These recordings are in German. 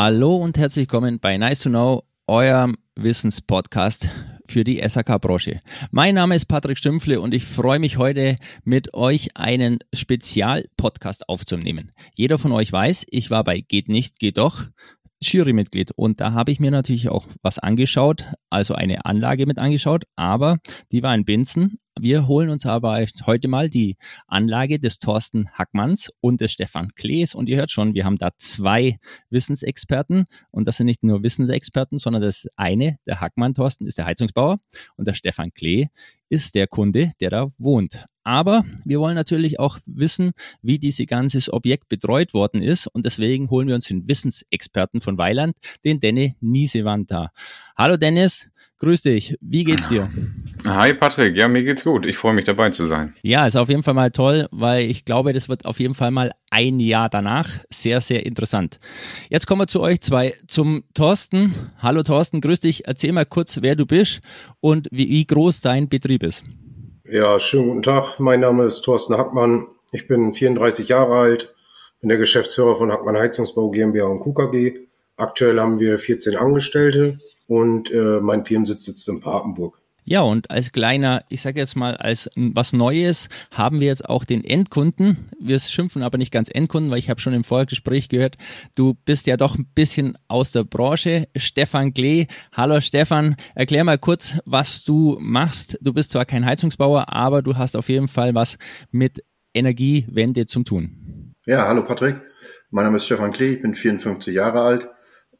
Hallo und herzlich willkommen bei Nice to Know, eurem Wissenspodcast für die SAK-Branche. Mein Name ist Patrick Stümpfle und ich freue mich heute mit euch einen Spezialpodcast aufzunehmen. Jeder von euch weiß, ich war bei Geht nicht, geht doch Jurymitglied und da habe ich mir natürlich auch was angeschaut, also eine Anlage mit angeschaut, aber die war in Binzen. Wir holen uns aber heute mal die Anlage des Thorsten Hackmanns und des Stefan Klees und ihr hört schon, wir haben da zwei Wissensexperten und das sind nicht nur Wissensexperten, sondern das eine, der Hackmann Thorsten ist der Heizungsbauer und der Stefan Klee ist der Kunde, der da wohnt. Aber wir wollen natürlich auch wissen, wie dieses ganze Objekt betreut worden ist. Und deswegen holen wir uns den Wissensexperten von Weiland, den Dennis Niesewand da. Hallo Dennis, grüß dich. Wie geht's dir? Hi Patrick, ja, mir geht's gut. Ich freue mich dabei zu sein. Ja, ist auf jeden Fall mal toll, weil ich glaube, das wird auf jeden Fall mal ein Jahr danach sehr, sehr interessant. Jetzt kommen wir zu euch zwei, zum Thorsten. Hallo Thorsten, grüß dich. Erzähl mal kurz, wer du bist und wie, wie groß dein Betrieb ist. Ja, schönen guten Tag. Mein Name ist Thorsten Hackmann. Ich bin 34 Jahre alt, bin der Geschäftsführer von Hackmann Heizungsbau GmbH und KKG. Aktuell haben wir 14 Angestellte und äh, mein Firmensitz sitzt in Papenburg. Ja, und als kleiner, ich sage jetzt mal, als was Neues haben wir jetzt auch den Endkunden. Wir schimpfen aber nicht ganz Endkunden, weil ich habe schon im Vorgespräch gehört, du bist ja doch ein bisschen aus der Branche. Stefan Klee. Hallo Stefan, erklär mal kurz, was du machst. Du bist zwar kein Heizungsbauer, aber du hast auf jeden Fall was mit Energiewende zum tun. Ja, hallo Patrick. Mein Name ist Stefan Klee, ich bin 54 Jahre alt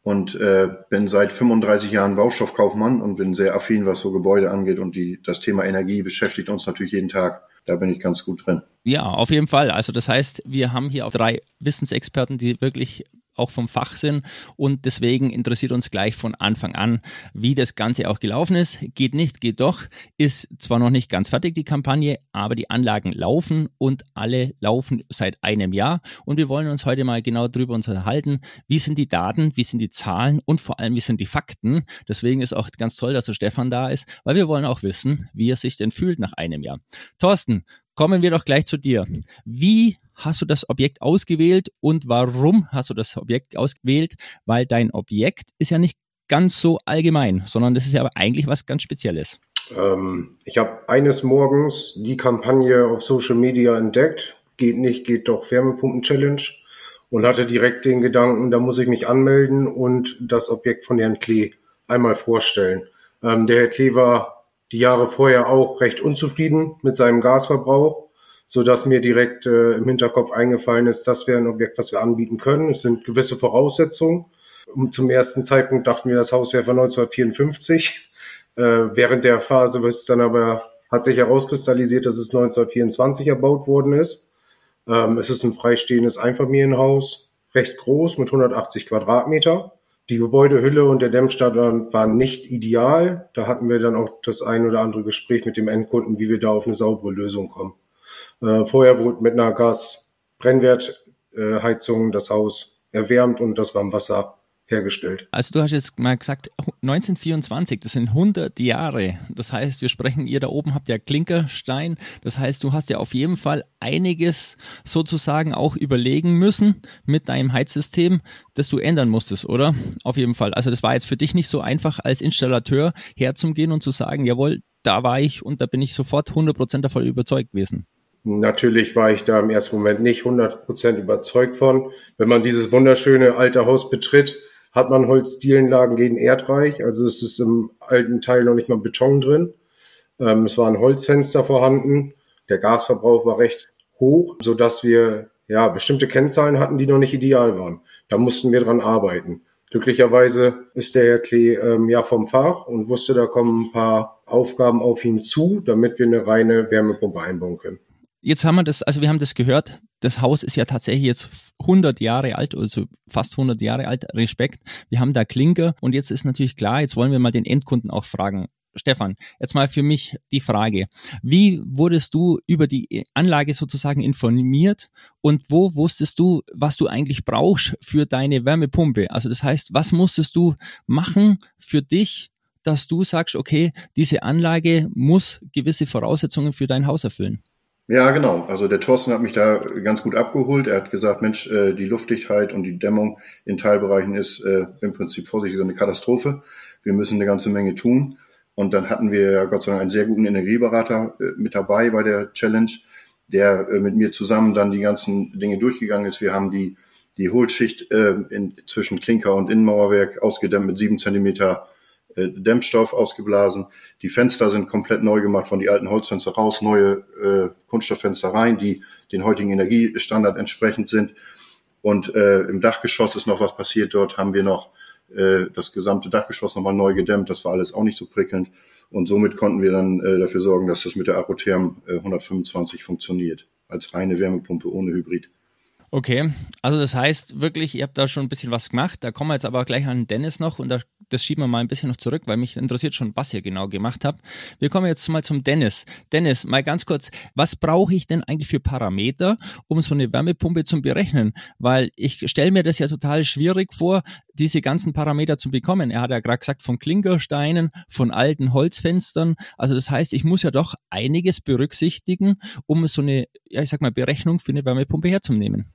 und äh, bin seit 35 Jahren Baustoffkaufmann und bin sehr affin, was so Gebäude angeht und die, das Thema Energie beschäftigt uns natürlich jeden Tag. Da bin ich ganz gut drin. Ja, auf jeden Fall. Also das heißt, wir haben hier auch drei Wissensexperten, die wirklich auch vom Fach sind und deswegen interessiert uns gleich von Anfang an, wie das Ganze auch gelaufen ist. Geht nicht, geht doch, ist zwar noch nicht ganz fertig die Kampagne, aber die Anlagen laufen und alle laufen seit einem Jahr und wir wollen uns heute mal genau darüber unterhalten, wie sind die Daten, wie sind die Zahlen und vor allem, wie sind die Fakten. Deswegen ist auch ganz toll, dass der Stefan da ist, weil wir wollen auch wissen, wie er sich denn fühlt nach einem Jahr. Thorsten, kommen wir doch gleich zu dir. Wie hast du das Objekt ausgewählt und warum hast du das Objekt ausgewählt? Weil dein Objekt ist ja nicht ganz so allgemein, sondern das ist ja aber eigentlich was ganz Spezielles. Ähm, ich habe eines Morgens die Kampagne auf Social Media entdeckt. Geht nicht, geht doch Wärmepumpen-Challenge. Und hatte direkt den Gedanken, da muss ich mich anmelden und das Objekt von Herrn Klee einmal vorstellen. Ähm, der Herr Klee war die Jahre vorher auch recht unzufrieden mit seinem Gasverbrauch so dass mir direkt äh, im Hinterkopf eingefallen ist, das wäre ein Objekt, was wir anbieten können. Es sind gewisse Voraussetzungen. Und zum ersten Zeitpunkt dachten wir, das Haus wäre von 1954. Äh, während der Phase ist dann aber hat sich herauskristallisiert, dass es 1924 erbaut worden ist. Ähm, es ist ein freistehendes Einfamilienhaus, recht groß mit 180 Quadratmeter. Die Gebäudehülle und der Dämmstand waren nicht ideal. Da hatten wir dann auch das ein oder andere Gespräch mit dem Endkunden, wie wir da auf eine saubere Lösung kommen. Äh, vorher wurde mit einer Gasbrennwertheizung das Haus erwärmt und das Warmwasser hergestellt. Also du hast jetzt mal gesagt 1924, das sind 100 Jahre. Das heißt, wir sprechen, ihr da oben habt ja Klinkerstein. Das heißt, du hast ja auf jeden Fall einiges sozusagen auch überlegen müssen mit deinem Heizsystem, das du ändern musstest, oder? Auf jeden Fall. Also das war jetzt für dich nicht so einfach als Installateur herzugehen und zu sagen, jawohl, da war ich und da bin ich sofort 100% davon überzeugt gewesen. Natürlich war ich da im ersten Moment nicht 100% überzeugt von. Wenn man dieses wunderschöne alte Haus betritt, hat man Holzdielenlagen gegen Erdreich. Also es ist im alten Teil noch nicht mal Beton drin. Ähm, es waren Holzfenster vorhanden. Der Gasverbrauch war recht hoch, so dass wir ja bestimmte Kennzahlen hatten, die noch nicht ideal waren. Da mussten wir dran arbeiten. Glücklicherweise ist der Herr Klee ähm, ja vom Fach und wusste, da kommen ein paar Aufgaben auf ihn zu, damit wir eine reine Wärmepumpe einbauen können. Jetzt haben wir das, also wir haben das gehört, das Haus ist ja tatsächlich jetzt 100 Jahre alt, also fast 100 Jahre alt, Respekt. Wir haben da Klinker und jetzt ist natürlich klar, jetzt wollen wir mal den Endkunden auch fragen. Stefan, jetzt mal für mich die Frage. Wie wurdest du über die Anlage sozusagen informiert und wo wusstest du, was du eigentlich brauchst für deine Wärmepumpe? Also das heißt, was musstest du machen für dich, dass du sagst, okay, diese Anlage muss gewisse Voraussetzungen für dein Haus erfüllen? Ja, genau. Also der Thorsten hat mich da ganz gut abgeholt. Er hat gesagt, Mensch, äh, die Luftdichtheit und die Dämmung in Teilbereichen ist äh, im Prinzip vorsichtig so eine Katastrophe. Wir müssen eine ganze Menge tun. Und dann hatten wir ja Gott sei Dank einen sehr guten Energieberater äh, mit dabei bei der Challenge, der mit mir zusammen dann die ganzen Dinge durchgegangen ist. Wir haben die, die Hohlschicht in, zwischen Klinker und Innenmauerwerk ausgedämmt mit sieben Zentimeter äh, Dämmstoff ausgeblasen. Die Fenster sind komplett neu gemacht, von die alten Holzfenster raus, neue äh, Kunststofffenster rein, die den heutigen Energiestandard entsprechend sind. Und äh, im Dachgeschoss ist noch was passiert. Dort haben wir noch äh, das gesamte Dachgeschoss nochmal neu gedämmt. Das war alles auch nicht so prickelnd. Und somit konnten wir dann äh, dafür sorgen, dass das mit der Akutherm äh, 125 funktioniert. Als reine Wärmepumpe ohne Hybrid. Okay, also das heißt wirklich, ihr habt da schon ein bisschen was gemacht. Da kommen wir jetzt aber gleich an Dennis noch und da, das schieben wir mal ein bisschen noch zurück, weil mich interessiert schon, was ihr genau gemacht habt. Wir kommen jetzt mal zum Dennis. Dennis, mal ganz kurz, was brauche ich denn eigentlich für Parameter, um so eine Wärmepumpe zu berechnen? Weil ich stelle mir das ja total schwierig vor, diese ganzen Parameter zu bekommen. Er hat ja gerade gesagt, von Klinkersteinen, von alten Holzfenstern. Also das heißt, ich muss ja doch einiges berücksichtigen, um so eine, ja, ich sag mal, Berechnung für eine Wärmepumpe herzunehmen.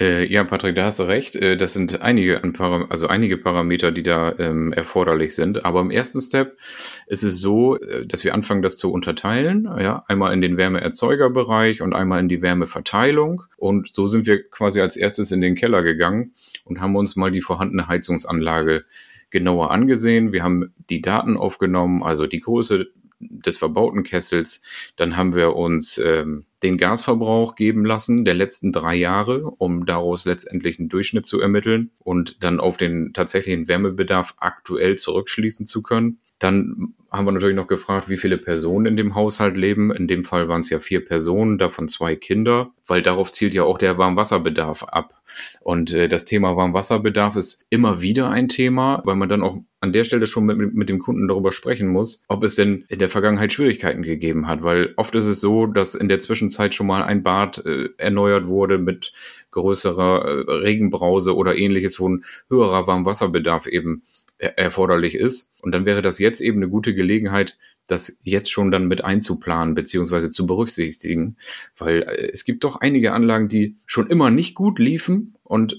Äh, ja, Patrick, da hast du recht. Äh, das sind einige, also einige Parameter, die da ähm, erforderlich sind. Aber im ersten Step ist es so, äh, dass wir anfangen, das zu unterteilen. Ja, einmal in den Wärmeerzeugerbereich und einmal in die Wärmeverteilung. Und so sind wir quasi als erstes in den Keller gegangen und haben uns mal die vorhandene Heizungsanlage genauer angesehen. Wir haben die Daten aufgenommen, also die Größe des verbauten Kessels. Dann haben wir uns ähm, den Gasverbrauch geben lassen der letzten drei Jahre, um daraus letztendlich einen Durchschnitt zu ermitteln und dann auf den tatsächlichen Wärmebedarf aktuell zurückschließen zu können. Dann haben wir natürlich noch gefragt, wie viele Personen in dem Haushalt leben. In dem Fall waren es ja vier Personen, davon zwei Kinder, weil darauf zielt ja auch der Warmwasserbedarf ab. Und äh, das Thema Warmwasserbedarf ist immer wieder ein Thema, weil man dann auch an der Stelle schon mit, mit dem Kunden darüber sprechen muss, ob es denn in der Vergangenheit Schwierigkeiten gegeben hat, weil oft ist es so, dass in der Zwischenzeit schon mal ein Bad äh, erneuert wurde mit größerer äh, Regenbrause oder ähnliches, wo ein höherer Warmwasserbedarf eben erforderlich ist. Und dann wäre das jetzt eben eine gute Gelegenheit, das jetzt schon dann mit einzuplanen beziehungsweise zu berücksichtigen, weil äh, es gibt doch einige Anlagen, die schon immer nicht gut liefen und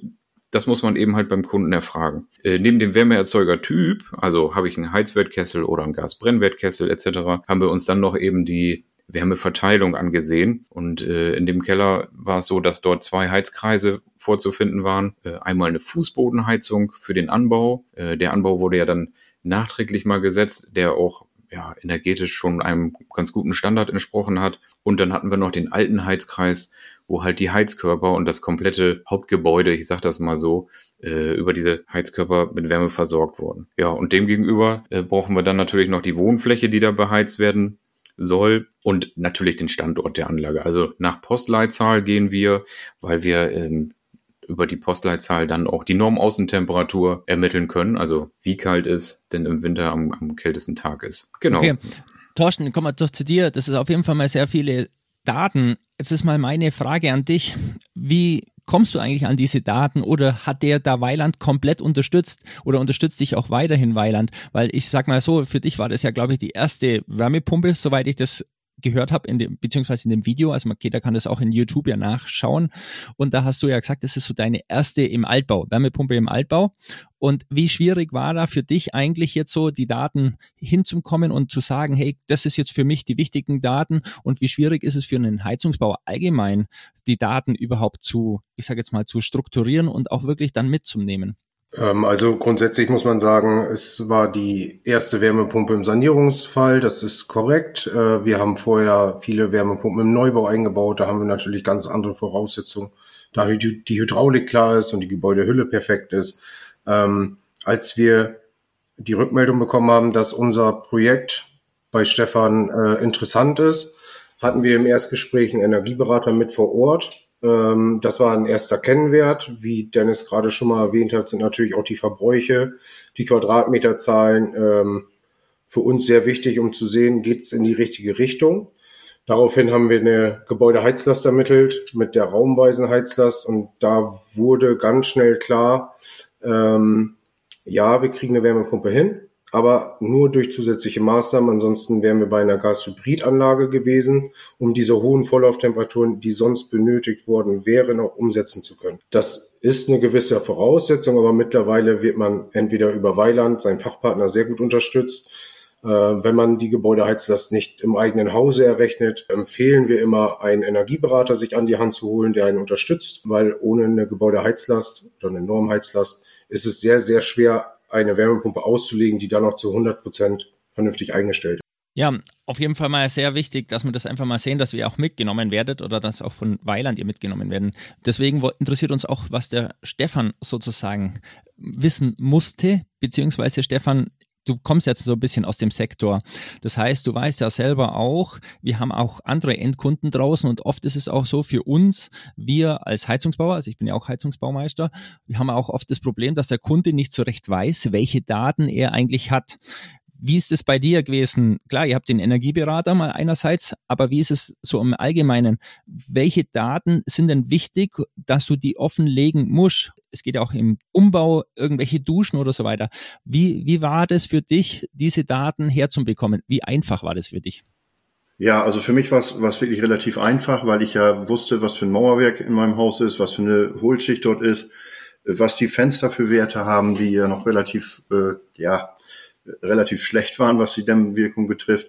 das muss man eben halt beim Kunden erfragen. Äh, neben dem Wärmeerzeuger-Typ, also habe ich einen Heizwertkessel oder einen Gasbrennwertkessel etc., haben wir uns dann noch eben die Wärmeverteilung angesehen. Und äh, in dem Keller war es so, dass dort zwei Heizkreise vorzufinden waren. Äh, einmal eine Fußbodenheizung für den Anbau. Äh, der Anbau wurde ja dann nachträglich mal gesetzt, der auch ja, energetisch schon einem ganz guten Standard entsprochen hat. Und dann hatten wir noch den alten Heizkreis, wo halt die Heizkörper und das komplette Hauptgebäude, ich sag das mal so, äh, über diese Heizkörper mit Wärme versorgt wurden. Ja, und demgegenüber äh, brauchen wir dann natürlich noch die Wohnfläche, die da beheizt werden soll und natürlich den Standort der Anlage. Also nach Postleitzahl gehen wir, weil wir ähm, über die Postleitzahl dann auch die Normaußentemperatur ermitteln können, also wie kalt es denn im Winter am, am kältesten Tag ist. Genau. Okay. Thorsten, kommen wir doch zu dir. Das ist auf jeden Fall mal sehr viele Daten. Jetzt ist mal meine Frage an dich. Wie kommst du eigentlich an diese Daten oder hat der da Weiland komplett unterstützt oder unterstützt dich auch weiterhin Weiland? Weil ich sag mal so, für dich war das ja, glaube ich, die erste Wärmepumpe, soweit ich das gehört habe, in dem, beziehungsweise in dem Video, also okay, da kann das auch in YouTube ja nachschauen. Und da hast du ja gesagt, das ist so deine erste im Altbau, Wärmepumpe im Altbau. Und wie schwierig war da für dich eigentlich jetzt so die Daten hinzukommen und zu sagen, hey, das ist jetzt für mich die wichtigen Daten und wie schwierig ist es für einen Heizungsbauer allgemein, die Daten überhaupt zu, ich sage jetzt mal, zu strukturieren und auch wirklich dann mitzunehmen? Ähm, also grundsätzlich muss man sagen, es war die erste Wärmepumpe im Sanierungsfall. Das ist korrekt. Äh, wir haben vorher viele Wärmepumpen im Neubau eingebaut. Da haben wir natürlich ganz andere Voraussetzungen. Da die Hydraulik klar ist und die Gebäudehülle perfekt ist. Ähm, als wir die Rückmeldung bekommen haben, dass unser Projekt bei Stefan äh, interessant ist, hatten wir im Erstgespräch einen Energieberater mit vor Ort ähm, das war ein erster Kennwert. Wie Dennis gerade schon mal erwähnt hat, sind natürlich auch die Verbräuche, die Quadratmeterzahlen ähm, für uns sehr wichtig, um zu sehen, geht es in die richtige Richtung. Daraufhin haben wir eine Gebäudeheizlast ermittelt mit der raumweisen Heizlast und da wurde ganz schnell klar, ähm, ja, wir kriegen eine Wärmepumpe hin. Aber nur durch zusätzliche Maßnahmen. Ansonsten wären wir bei einer Gashybridanlage gewesen, um diese hohen Vorlauftemperaturen, die sonst benötigt worden wären, auch umsetzen zu können. Das ist eine gewisse Voraussetzung, aber mittlerweile wird man entweder über Weiland, seinen Fachpartner, sehr gut unterstützt. Äh, wenn man die Gebäudeheizlast nicht im eigenen Hause errechnet, empfehlen wir immer, einen Energieberater sich an die Hand zu holen, der einen unterstützt, weil ohne eine Gebäudeheizlast oder eine Normheizlast ist es sehr, sehr schwer, eine Wärmepumpe auszulegen, die dann noch zu 100 Prozent vernünftig eingestellt ist. Ja, auf jeden Fall mal sehr wichtig, dass wir das einfach mal sehen, dass ihr auch mitgenommen werdet oder dass auch von Weiland ihr mitgenommen werden. Deswegen interessiert uns auch, was der Stefan sozusagen wissen musste, beziehungsweise Stefan, du kommst jetzt so ein bisschen aus dem Sektor. Das heißt, du weißt ja selber auch, wir haben auch andere Endkunden draußen und oft ist es auch so für uns, wir als Heizungsbauer, also ich bin ja auch Heizungsbaumeister, wir haben auch oft das Problem, dass der Kunde nicht so recht weiß, welche Daten er eigentlich hat. Wie ist es bei dir gewesen? Klar, ihr habt den Energieberater mal einerseits, aber wie ist es so im Allgemeinen? Welche Daten sind denn wichtig, dass du die offenlegen musst? Es geht ja auch im Umbau, irgendwelche Duschen oder so weiter. Wie, wie war das für dich, diese Daten herzubekommen? Wie einfach war das für dich? Ja, also für mich war es wirklich relativ einfach, weil ich ja wusste, was für ein Mauerwerk in meinem Haus ist, was für eine Hohlschicht dort ist, was die Fenster für Werte haben, die ja noch relativ, äh, ja, relativ schlecht waren, was die Dämmwirkung betrifft.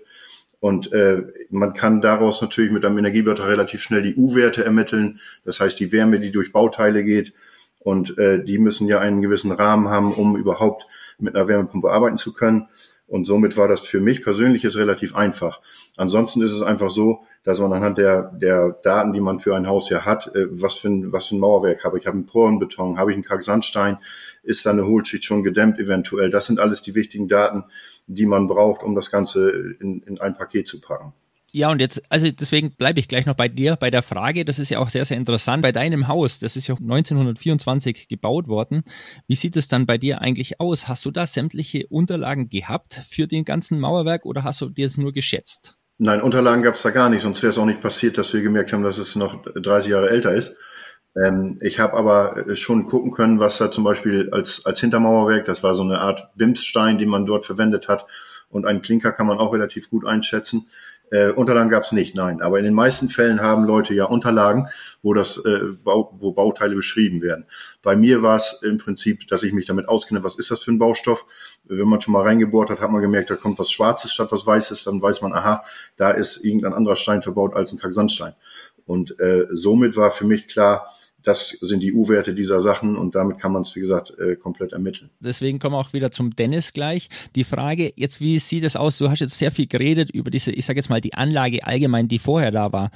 Und äh, man kann daraus natürlich mit einem Energieberater relativ schnell die U-Werte ermitteln. Das heißt, die Wärme, die durch Bauteile geht. Und äh, die müssen ja einen gewissen Rahmen haben, um überhaupt mit einer Wärmepumpe arbeiten zu können. Und somit war das für mich persönlich jetzt relativ einfach. Ansonsten ist es einfach so, dass man anhand der, der Daten, die man für ein Haus ja hat, äh, was für ein, was für ein Mauerwerk habe ich, habe einen Porenbeton, habe ich einen Kalksandstein, ist da eine Hohlschicht schon gedämmt eventuell. Das sind alles die wichtigen Daten, die man braucht, um das Ganze in, in ein Paket zu packen. Ja, und jetzt, also deswegen bleibe ich gleich noch bei dir, bei der Frage, das ist ja auch sehr, sehr interessant. Bei deinem Haus, das ist ja 1924 gebaut worden. Wie sieht es dann bei dir eigentlich aus? Hast du da sämtliche Unterlagen gehabt für den ganzen Mauerwerk oder hast du dir es nur geschätzt? Nein, Unterlagen gab es da gar nicht, sonst wäre es auch nicht passiert, dass wir gemerkt haben, dass es noch 30 Jahre älter ist. Ähm, ich habe aber schon gucken können, was da zum Beispiel als, als Hintermauerwerk, das war so eine Art Bimsstein, den man dort verwendet hat. Und einen Klinker kann man auch relativ gut einschätzen. Äh, Unterlagen gab es nicht, nein. Aber in den meisten Fällen haben Leute ja Unterlagen, wo das, äh, Bau, wo Bauteile beschrieben werden. Bei mir war es im Prinzip, dass ich mich damit auskenne, was ist das für ein Baustoff. Wenn man schon mal reingebohrt hat, hat man gemerkt, da kommt was Schwarzes statt was Weißes, dann weiß man, aha, da ist irgendein anderer Stein verbaut als ein Kalksandstein. Und äh, somit war für mich klar, das sind die U-Werte dieser Sachen und damit kann man es, wie gesagt, äh, komplett ermitteln. Deswegen kommen wir auch wieder zum Dennis gleich. Die Frage, jetzt wie sieht es aus? Du hast jetzt sehr viel geredet über diese, ich sage jetzt mal, die Anlage allgemein, die vorher da war.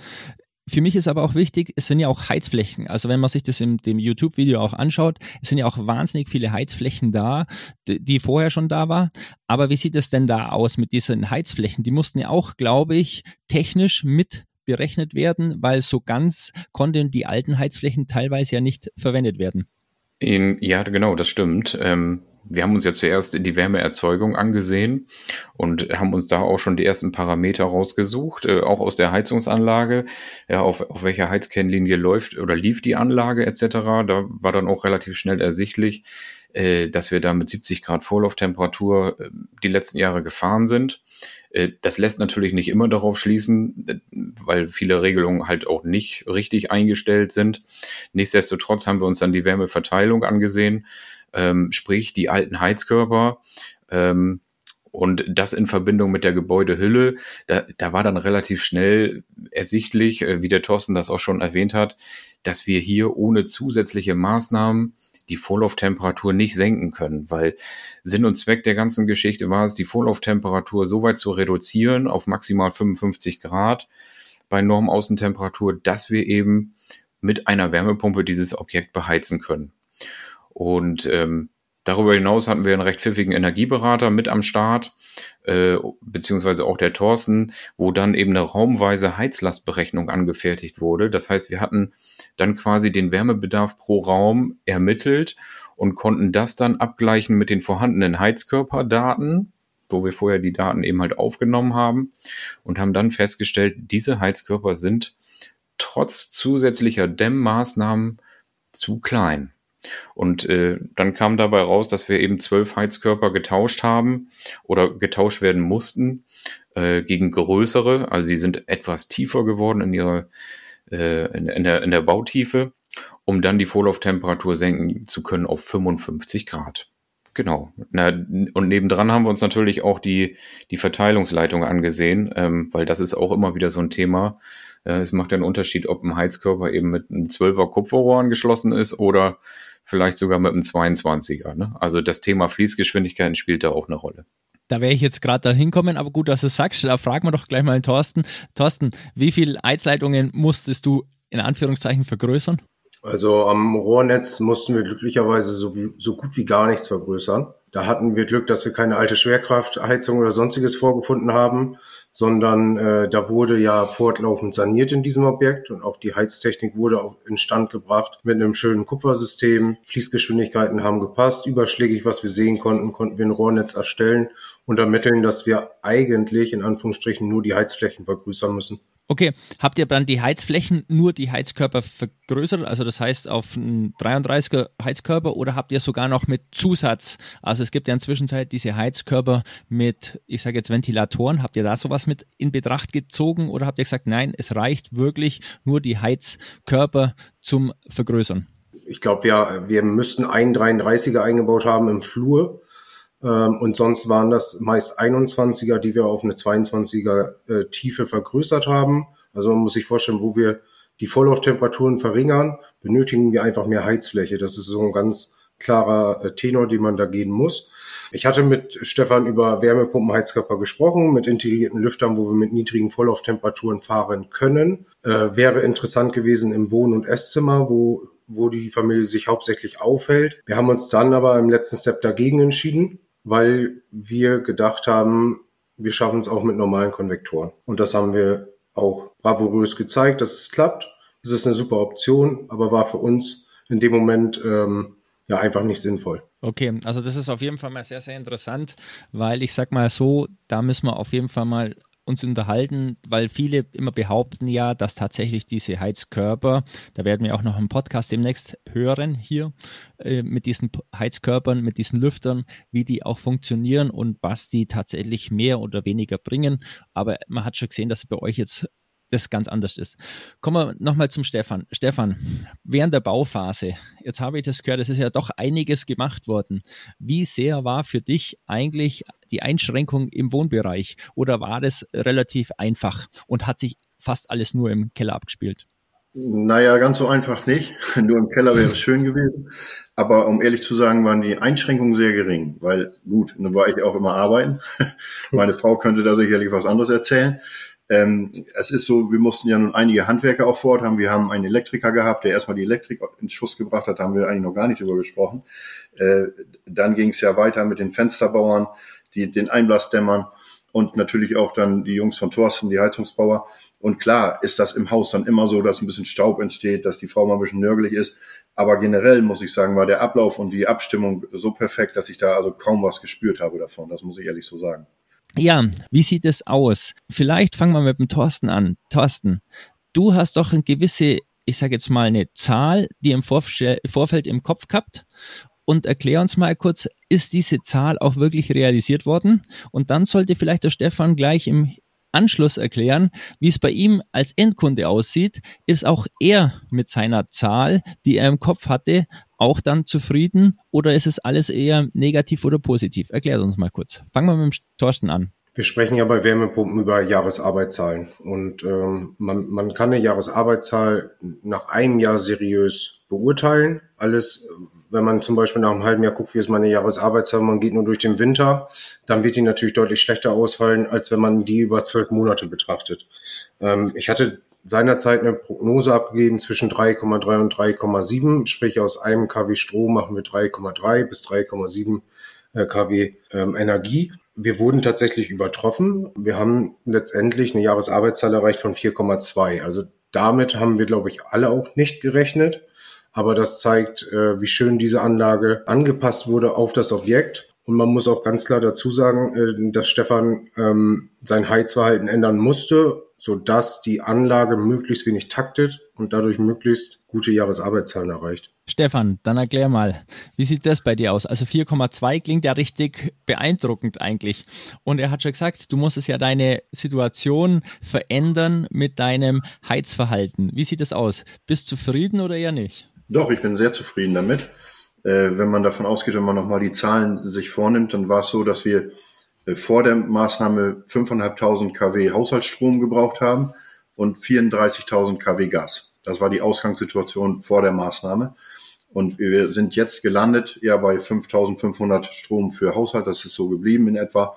Für mich ist aber auch wichtig, es sind ja auch Heizflächen. Also wenn man sich das in dem YouTube-Video auch anschaut, es sind ja auch wahnsinnig viele Heizflächen da, die vorher schon da war. Aber wie sieht es denn da aus mit diesen Heizflächen? Die mussten ja auch, glaube ich, technisch mit berechnet werden, weil so ganz konnten die alten Heizflächen teilweise ja nicht verwendet werden. Ja, genau, das stimmt. Ähm, wir haben uns ja zuerst die Wärmeerzeugung angesehen und haben uns da auch schon die ersten Parameter rausgesucht, äh, auch aus der Heizungsanlage, ja, auf, auf welcher Heizkennlinie läuft oder lief die Anlage etc. Da war dann auch relativ schnell ersichtlich, dass wir da mit 70 Grad Vorlauftemperatur äh, die letzten Jahre gefahren sind. Äh, das lässt natürlich nicht immer darauf schließen, äh, weil viele Regelungen halt auch nicht richtig eingestellt sind. Nichtsdestotrotz haben wir uns dann die Wärmeverteilung angesehen, ähm, sprich die alten Heizkörper. Ähm, und das in Verbindung mit der Gebäudehülle, da, da war dann relativ schnell ersichtlich, äh, wie der Thorsten das auch schon erwähnt hat, dass wir hier ohne zusätzliche Maßnahmen die Vorlauftemperatur nicht senken können, weil Sinn und Zweck der ganzen Geschichte war es, die Vorlauftemperatur so weit zu reduzieren auf maximal 55 Grad bei Normaußentemperatur, dass wir eben mit einer Wärmepumpe dieses Objekt beheizen können. Und ähm, Darüber hinaus hatten wir einen recht pfiffigen Energieberater mit am Start, äh, beziehungsweise auch der Thorsten, wo dann eben eine raumweise Heizlastberechnung angefertigt wurde. Das heißt, wir hatten dann quasi den Wärmebedarf pro Raum ermittelt und konnten das dann abgleichen mit den vorhandenen Heizkörperdaten, wo wir vorher die Daten eben halt aufgenommen haben und haben dann festgestellt, diese Heizkörper sind trotz zusätzlicher Dämmmaßnahmen zu klein. Und äh, dann kam dabei raus, dass wir eben zwölf Heizkörper getauscht haben oder getauscht werden mussten äh, gegen größere. Also die sind etwas tiefer geworden in ihrer äh, in, in, der, in der Bautiefe, um dann die Vorlauftemperatur senken zu können auf 55 Grad. Genau. Na, und nebendran haben wir uns natürlich auch die, die Verteilungsleitung angesehen, ähm, weil das ist auch immer wieder so ein Thema. Äh, es macht ja einen Unterschied, ob ein Heizkörper eben mit einem 12er Kupferrohr angeschlossen ist oder vielleicht sogar mit einem 22er. Ne? Also das Thema Fließgeschwindigkeiten spielt da auch eine Rolle. Da wäre ich jetzt gerade da hinkommen, aber gut, dass du sagst, da fragen wir doch gleich mal den Thorsten. Thorsten, wie viele Heizleitungen musstest du in Anführungszeichen vergrößern? Also am Rohrnetz mussten wir glücklicherweise so, so gut wie gar nichts vergrößern. Da hatten wir Glück, dass wir keine alte Schwerkraftheizung oder sonstiges vorgefunden haben, sondern äh, da wurde ja fortlaufend saniert in diesem Objekt und auch die Heiztechnik wurde auf, instand gebracht mit einem schönen Kupfersystem. Fließgeschwindigkeiten haben gepasst. Überschlägig, was wir sehen konnten, konnten wir ein Rohrnetz erstellen und ermitteln, dass wir eigentlich in Anführungsstrichen nur die Heizflächen vergrößern müssen. Okay, habt ihr dann die Heizflächen nur die Heizkörper vergrößert, also das heißt auf einen 33er Heizkörper oder habt ihr sogar noch mit Zusatz, also es gibt ja inzwischen diese Heizkörper mit, ich sage jetzt Ventilatoren, habt ihr da sowas mit in Betracht gezogen oder habt ihr gesagt, nein, es reicht wirklich nur die Heizkörper zum Vergrößern? Ich glaube, wir, wir müssten einen 33er eingebaut haben im Flur. Ähm, und sonst waren das meist 21er, die wir auf eine 22er äh, Tiefe vergrößert haben. Also man muss sich vorstellen, wo wir die Vorlauftemperaturen verringern, benötigen wir einfach mehr Heizfläche. Das ist so ein ganz klarer äh, Tenor, den man da gehen muss. Ich hatte mit Stefan über Wärmepumpenheizkörper gesprochen, mit integrierten Lüftern, wo wir mit niedrigen Vorlauftemperaturen fahren können. Äh, wäre interessant gewesen im Wohn- und Esszimmer, wo, wo die Familie sich hauptsächlich aufhält. Wir haben uns dann aber im letzten Step dagegen entschieden, weil wir gedacht haben, wir schaffen es auch mit normalen Konvektoren. Und das haben wir auch bravourös gezeigt, dass es klappt. Es ist eine super Option, aber war für uns in dem Moment ähm, ja einfach nicht sinnvoll. Okay, also das ist auf jeden Fall mal sehr, sehr interessant, weil ich sag mal so, da müssen wir auf jeden Fall mal uns unterhalten, weil viele immer behaupten ja, dass tatsächlich diese Heizkörper, da werden wir auch noch einen Podcast demnächst hören hier, äh, mit diesen Heizkörpern, mit diesen Lüftern, wie die auch funktionieren und was die tatsächlich mehr oder weniger bringen. Aber man hat schon gesehen, dass bei euch jetzt das ganz anders ist. Kommen wir nochmal zum Stefan. Stefan, während der Bauphase, jetzt habe ich das gehört, es ist ja doch einiges gemacht worden. Wie sehr war für dich eigentlich die Einschränkung im Wohnbereich oder war das relativ einfach und hat sich fast alles nur im Keller abgespielt? Naja, ganz so einfach nicht. Nur im Keller wäre es schön gewesen. Aber um ehrlich zu sagen, waren die Einschränkungen sehr gering, weil gut, nun war ich auch immer arbeiten. Meine Frau könnte da sicherlich was anderes erzählen. Ähm, es ist so, wir mussten ja nun einige Handwerker auch fort haben. Wir haben einen Elektriker gehabt, der erstmal die Elektrik ins Schuss gebracht hat, da haben wir eigentlich noch gar nicht drüber gesprochen. Äh, dann ging es ja weiter mit den Fensterbauern, die, den Einblasdämmern und natürlich auch dann die Jungs von Thorsten, die Heizungsbauer. Und klar ist das im Haus dann immer so, dass ein bisschen Staub entsteht, dass die Frau mal ein bisschen nörgelig ist. Aber generell muss ich sagen, war der Ablauf und die Abstimmung so perfekt, dass ich da also kaum was gespürt habe davon. Das muss ich ehrlich so sagen. Ja, wie sieht es aus? Vielleicht fangen wir mit dem Thorsten an. Thorsten, du hast doch eine gewisse, ich sage jetzt mal eine Zahl, die im Vorfeld im Kopf gehabt und erklär uns mal kurz, ist diese Zahl auch wirklich realisiert worden? Und dann sollte vielleicht der Stefan gleich im Anschluss erklären, wie es bei ihm als Endkunde aussieht. Ist auch er mit seiner Zahl, die er im Kopf hatte, auch dann zufrieden oder ist es alles eher negativ oder positiv? Erklärt uns mal kurz. Fangen wir mit dem Thorsten an. Wir sprechen ja bei Wärmepumpen über Jahresarbeitszahlen und ähm, man, man kann eine Jahresarbeitszahl nach einem Jahr seriös beurteilen. Alles, wenn man zum Beispiel nach einem halben Jahr guckt, wie ist meine Jahresarbeitszahl, man geht nur durch den Winter, dann wird die natürlich deutlich schlechter ausfallen, als wenn man die über zwölf Monate betrachtet. Ähm, ich hatte seinerzeit eine Prognose abgegeben zwischen 3,3 und 3,7, sprich aus einem kW Strom machen wir 3,3 bis 3,7 äh, kW ähm, Energie. Wir wurden tatsächlich übertroffen. Wir haben letztendlich eine Jahresarbeitszahl erreicht von 4,2. Also damit haben wir, glaube ich, alle auch nicht gerechnet. Aber das zeigt, äh, wie schön diese Anlage angepasst wurde auf das Objekt. Und man muss auch ganz klar dazu sagen, äh, dass Stefan ähm, sein Heizverhalten ändern musste, sodass die Anlage möglichst wenig taktet und dadurch möglichst gute Jahresarbeitszahlen erreicht. Stefan, dann erklär mal, wie sieht das bei dir aus? Also 4,2 klingt ja richtig beeindruckend eigentlich. Und er hat schon gesagt, du musst es ja deine Situation verändern mit deinem Heizverhalten. Wie sieht das aus? Bist du zufrieden oder eher nicht? Doch, ich bin sehr zufrieden damit. Äh, wenn man davon ausgeht, wenn man nochmal die Zahlen sich vornimmt, dann war es so, dass wir äh, vor der Maßnahme 5.500 kW Haushaltsstrom gebraucht haben und 34.000 kW Gas. Das war die Ausgangssituation vor der Maßnahme. Und wir sind jetzt gelandet ja bei 5500 Strom für Haushalt. Das ist so geblieben in etwa.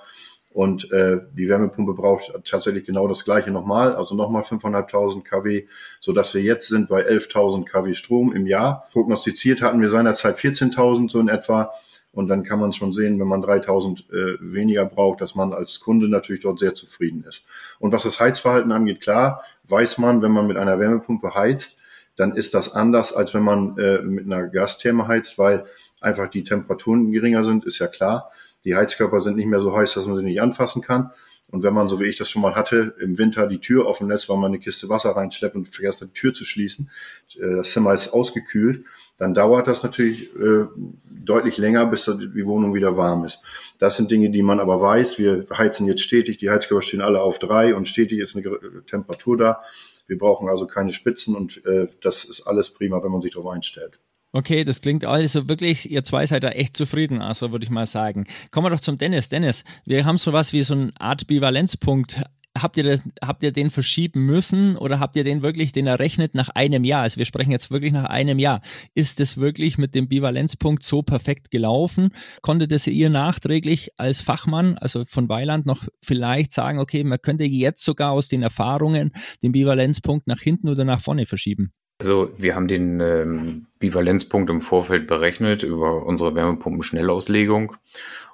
Und äh, die Wärmepumpe braucht tatsächlich genau das gleiche nochmal, also nochmal 5.500 kW, so dass wir jetzt sind bei 11.000 kW Strom im Jahr. Prognostiziert hatten wir seinerzeit 14.000 so in etwa. Und dann kann man schon sehen, wenn man 3000 äh, weniger braucht, dass man als Kunde natürlich dort sehr zufrieden ist. Und was das Heizverhalten angeht, klar, weiß man, wenn man mit einer Wärmepumpe heizt, dann ist das anders, als wenn man äh, mit einer Gastherme heizt, weil einfach die Temperaturen geringer sind, ist ja klar. Die Heizkörper sind nicht mehr so heiß, dass man sie nicht anfassen kann. Und wenn man, so wie ich das schon mal hatte, im Winter die Tür offen lässt, weil man eine Kiste Wasser reinschleppt und vergisst die Tür zu schließen, äh, das Zimmer ist ausgekühlt, dann dauert das natürlich äh, deutlich länger, bis die Wohnung wieder warm ist. Das sind Dinge, die man aber weiß. Wir heizen jetzt stetig, die Heizkörper stehen alle auf drei und stetig ist eine Temperatur da. Wir brauchen also keine Spitzen und äh, das ist alles prima, wenn man sich darauf einstellt. Okay, das klingt also wirklich, ihr zwei seid da echt zufrieden, also würde ich mal sagen. Kommen wir doch zum Dennis. Dennis, wir haben so was wie so eine Art Bivalenzpunkt habt ihr, das, habt ihr den verschieben müssen oder habt ihr den wirklich, den errechnet nach einem Jahr? Also wir sprechen jetzt wirklich nach einem Jahr. Ist das wirklich mit dem Bivalenzpunkt so perfekt gelaufen? Konntet ihr nachträglich als Fachmann, also von Weiland, noch vielleicht sagen, okay, man könnte jetzt sogar aus den Erfahrungen den Bivalenzpunkt nach hinten oder nach vorne verschieben? Also wir haben den ähm, Bivalenzpunkt im Vorfeld berechnet über unsere Wärmepumpen-Schnellauslegung.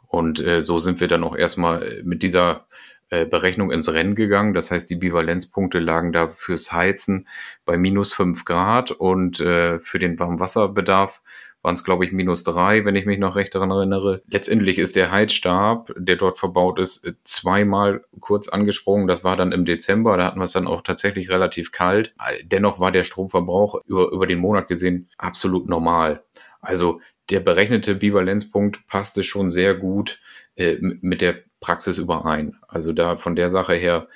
Und äh, so sind wir dann auch erstmal mit dieser äh, Berechnung ins Rennen gegangen. Das heißt, die Bivalenzpunkte lagen da fürs Heizen bei minus fünf Grad und äh, für den Warmwasserbedarf waren es, glaube ich, minus drei, wenn ich mich noch recht daran erinnere. Letztendlich ist der Heizstab, der dort verbaut ist, zweimal kurz angesprungen. Das war dann im Dezember, da hatten wir es dann auch tatsächlich relativ kalt. Dennoch war der Stromverbrauch über, über den Monat gesehen absolut normal. Also der berechnete Bivalenzpunkt passte schon sehr gut äh, mit der Praxis überein. Also da von der Sache her,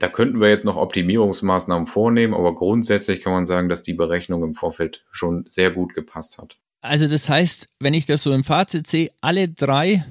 da könnten wir jetzt noch Optimierungsmaßnahmen vornehmen, aber grundsätzlich kann man sagen, dass die Berechnung im Vorfeld schon sehr gut gepasst hat. Also das heißt, wenn ich das so im Fazit sehe, alle drei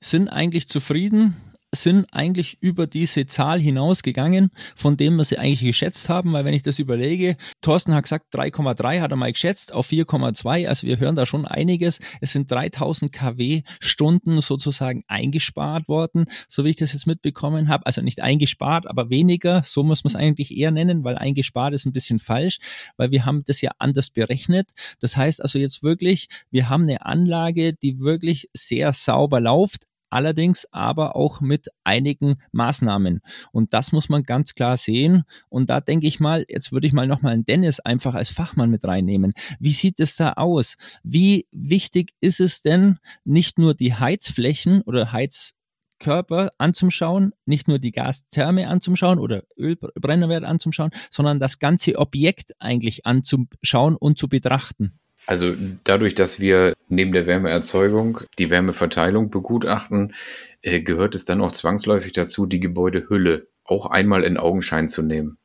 sind eigentlich zufrieden sind eigentlich über diese Zahl hinausgegangen, von dem wir sie eigentlich geschätzt haben, weil wenn ich das überlege, Thorsten hat gesagt, 3,3 hat er mal geschätzt auf 4,2, also wir hören da schon einiges. Es sind 3000 kW Stunden sozusagen eingespart worden, so wie ich das jetzt mitbekommen habe. Also nicht eingespart, aber weniger, so muss man es eigentlich eher nennen, weil eingespart ist ein bisschen falsch, weil wir haben das ja anders berechnet. Das heißt also jetzt wirklich, wir haben eine Anlage, die wirklich sehr sauber läuft, allerdings aber auch mit einigen Maßnahmen. Und das muss man ganz klar sehen. Und da denke ich mal, jetzt würde ich mal nochmal einen Dennis einfach als Fachmann mit reinnehmen. Wie sieht es da aus? Wie wichtig ist es denn, nicht nur die Heizflächen oder Heiz Körper anzuschauen, nicht nur die Gastherme anzuschauen oder Ölbrennerwert anzuschauen, sondern das ganze Objekt eigentlich anzuschauen und zu betrachten. Also dadurch, dass wir neben der Wärmeerzeugung die Wärmeverteilung begutachten, äh, gehört es dann auch zwangsläufig dazu, die Gebäudehülle auch einmal in Augenschein zu nehmen.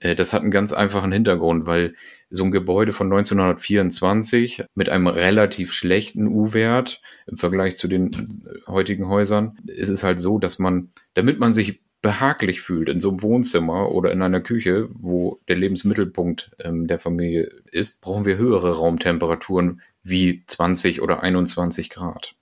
Äh, das hat einen ganz einfachen Hintergrund, weil so ein Gebäude von 1924 mit einem relativ schlechten U-Wert im Vergleich zu den heutigen Häusern, ist es halt so, dass man, damit man sich behaglich fühlt in so einem Wohnzimmer oder in einer Küche, wo der Lebensmittelpunkt ähm, der Familie ist, brauchen wir höhere Raumtemperaturen wie 20 oder 21 Grad.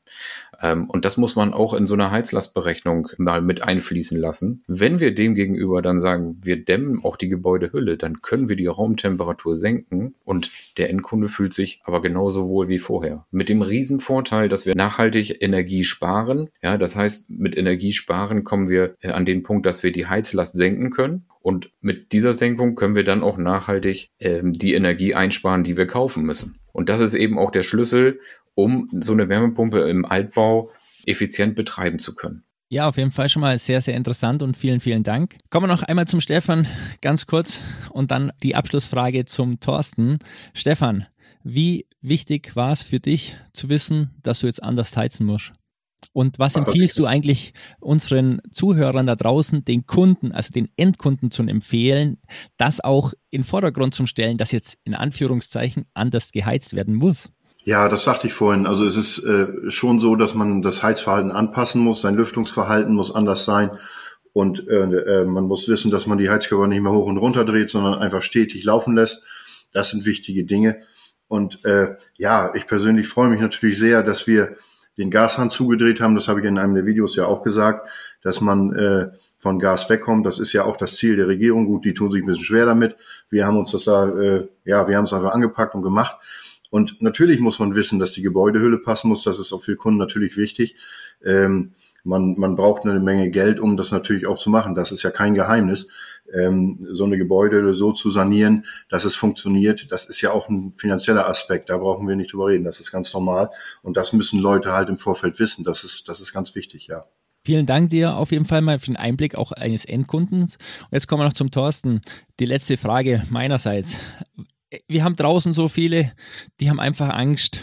Ähm, und das muss man auch in so einer Heizlastberechnung mal mit einfließen lassen. Wenn wir demgegenüber dann sagen, wir dämmen auch die Gebäudehülle, dann können wir die Raumtemperatur senken und der Endkunde fühlt sich aber genauso wohl wie vorher. Mit dem Riesenvorteil, dass wir nachhaltig Energie sparen. Ja, das heißt, mit Energie sparen kommen wir äh, an den Punkt, dass wir die Heizlast senken können. Und mit dieser Senkung können wir dann auch nachhaltig ähm, die Energie einsparen, die wir kaufen müssen. Und das ist eben auch der Schlüssel, um so eine Wärmepumpe im Altbau effizient betreiben zu können. Ja, auf jeden Fall schon mal sehr, sehr interessant und vielen, vielen Dank. Kommen wir noch einmal zum Stefan, ganz kurz, und dann die Abschlussfrage zum Thorsten. Stefan, Wie wichtig war es für dich zu wissen, dass du jetzt anders heizen musst? Und was empfiehlst du eigentlich unseren Zuhörern da draußen, den Kunden, also den Endkunden zu empfehlen, das auch in Vordergrund zu stellen, dass jetzt in Anführungszeichen anders geheizt werden muss? Ja, das sagte ich vorhin. Also es ist äh, schon so, dass man das Heizverhalten anpassen muss, sein Lüftungsverhalten muss anders sein. Und äh, äh, man muss wissen, dass man die Heizkörper nicht mehr hoch und runter dreht, sondern einfach stetig laufen lässt. Das sind wichtige Dinge. Und äh, ja, ich persönlich freue mich natürlich sehr, dass wir den Gashahn zugedreht haben. Das habe ich in einem der Videos ja auch gesagt, dass man äh, von Gas wegkommt. Das ist ja auch das Ziel der Regierung. Gut, die tun sich ein bisschen schwer damit. Wir haben uns das da, äh, ja, wir haben es einfach angepackt und gemacht. Und natürlich muss man wissen, dass die Gebäudehülle passen muss. Das ist auch für Kunden natürlich wichtig. Ähm, man, man braucht eine Menge Geld, um das natürlich auch zu machen. Das ist ja kein Geheimnis. Ähm, so eine Gebäude so zu sanieren, dass es funktioniert, das ist ja auch ein finanzieller Aspekt. Da brauchen wir nicht drüber reden. Das ist ganz normal. Und das müssen Leute halt im Vorfeld wissen. Das ist, das ist ganz wichtig, ja. Vielen Dank dir auf jeden Fall mal für den Einblick auch eines Endkundens. Und jetzt kommen wir noch zum Thorsten. Die letzte Frage meinerseits. Wir haben draußen so viele, die haben einfach Angst,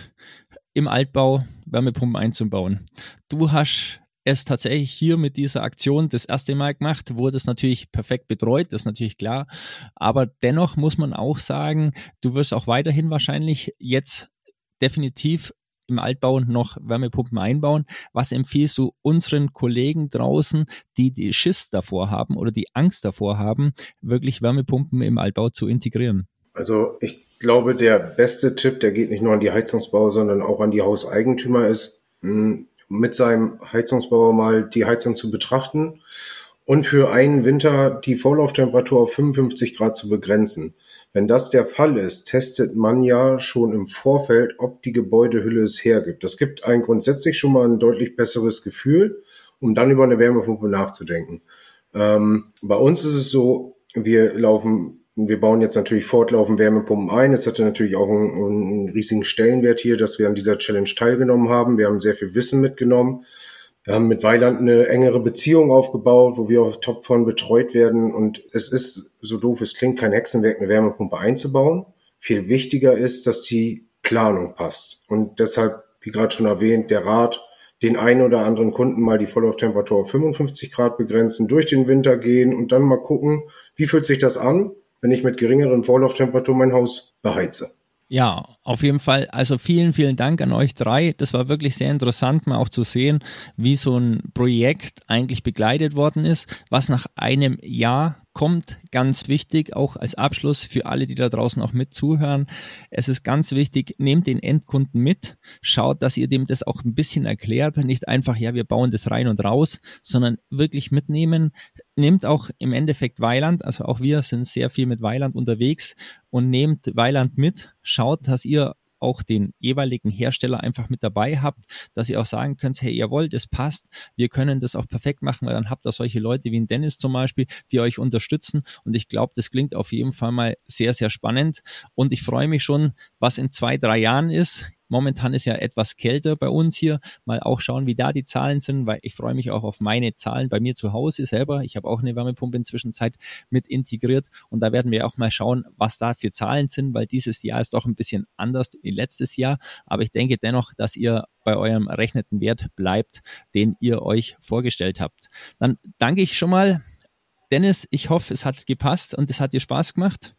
im Altbau Wärmepumpen einzubauen. Du hast es tatsächlich hier mit dieser Aktion das erste Mal gemacht, wurde es natürlich perfekt betreut, das ist natürlich klar. Aber dennoch muss man auch sagen, du wirst auch weiterhin wahrscheinlich jetzt definitiv im Altbau noch Wärmepumpen einbauen. Was empfiehlst du unseren Kollegen draußen, die die Schiss davor haben oder die Angst davor haben, wirklich Wärmepumpen im Altbau zu integrieren? Also ich glaube, der beste Tipp, der geht nicht nur an die Heizungsbau, sondern auch an die Hauseigentümer ist, hm, mit seinem Heizungsbauer mal die Heizung zu betrachten und für einen Winter die Vorlauftemperatur auf 55 Grad zu begrenzen. Wenn das der Fall ist, testet man ja schon im Vorfeld, ob die Gebäudehülle es hergibt. Das gibt ein grundsätzlich schon mal ein deutlich besseres Gefühl, um dann über eine Wärmepumpe nachzudenken. Ähm, bei uns ist es so, wir laufen wir bauen jetzt natürlich fortlaufend Wärmepumpen ein. Es hatte natürlich auch einen, einen, riesigen Stellenwert hier, dass wir an dieser Challenge teilgenommen haben. Wir haben sehr viel Wissen mitgenommen. Wir haben mit Weiland eine engere Beziehung aufgebaut, wo wir auch top von betreut werden. Und es ist, so doof es klingt, kein Hexenwerk, eine Wärmepumpe einzubauen. Viel wichtiger ist, dass die Planung passt. Und deshalb, wie gerade schon erwähnt, der Rat, den einen oder anderen Kunden mal die Volllauftemperatur auf 55 Grad begrenzen, durch den Winter gehen und dann mal gucken, wie fühlt sich das an? Wenn ich mit geringeren Vorlauftemperatur mein Haus beheize. Ja, auf jeden Fall. Also vielen, vielen Dank an euch drei. Das war wirklich sehr interessant, mal auch zu sehen, wie so ein Projekt eigentlich begleitet worden ist, was nach einem Jahr kommt, ganz wichtig, auch als Abschluss für alle, die da draußen auch mit zuhören. Es ist ganz wichtig, nehmt den Endkunden mit, schaut, dass ihr dem das auch ein bisschen erklärt, nicht einfach, ja, wir bauen das rein und raus, sondern wirklich mitnehmen. Nehmt auch im Endeffekt Weiland, also auch wir sind sehr viel mit Weiland unterwegs und nehmt Weiland mit, schaut, dass ihr auch den jeweiligen Hersteller einfach mit dabei habt, dass ihr auch sagen könnt, hey, jawohl, das passt, wir können das auch perfekt machen, weil dann habt ihr solche Leute wie ein Dennis zum Beispiel, die euch unterstützen und ich glaube, das klingt auf jeden Fall mal sehr, sehr spannend und ich freue mich schon, was in zwei, drei Jahren ist. Momentan ist ja etwas kälter bei uns hier. Mal auch schauen, wie da die Zahlen sind, weil ich freue mich auch auf meine Zahlen bei mir zu Hause selber. Ich habe auch eine Wärmepumpe inzwischen Zeit mit integriert und da werden wir auch mal schauen, was da für Zahlen sind, weil dieses Jahr ist doch ein bisschen anders wie letztes Jahr. Aber ich denke dennoch, dass ihr bei eurem errechneten Wert bleibt, den ihr euch vorgestellt habt. Dann danke ich schon mal. Dennis, ich hoffe, es hat gepasst und es hat dir Spaß gemacht.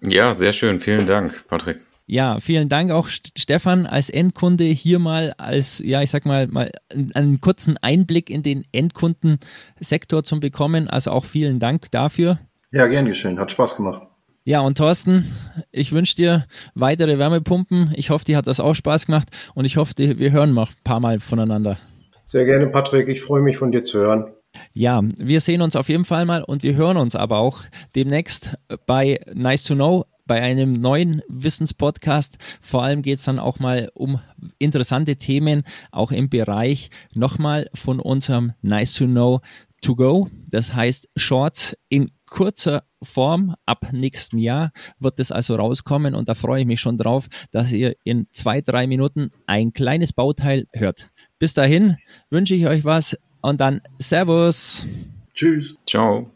Ja, sehr schön. Vielen Dank, Patrick. Ja, vielen Dank auch Stefan als Endkunde hier mal als, ja, ich sag mal, mal einen kurzen Einblick in den Endkundensektor zu bekommen. Also auch vielen Dank dafür. Ja, gern geschehen. Hat Spaß gemacht. Ja, und Thorsten, ich wünsche dir weitere Wärmepumpen. Ich hoffe, dir hat das auch Spaß gemacht und ich hoffe, wir hören noch ein paar Mal voneinander. Sehr gerne, Patrick. Ich freue mich von dir zu hören. Ja, wir sehen uns auf jeden Fall mal und wir hören uns aber auch demnächst bei Nice to Know bei einem neuen Wissenspodcast. Vor allem geht es dann auch mal um interessante Themen, auch im Bereich nochmal von unserem Nice to Know to Go. Das heißt Shorts in kurzer Form ab nächstem Jahr wird es also rauskommen und da freue ich mich schon drauf, dass ihr in zwei, drei Minuten ein kleines Bauteil hört. Bis dahin wünsche ich euch was und dann Servus. Tschüss. Ciao.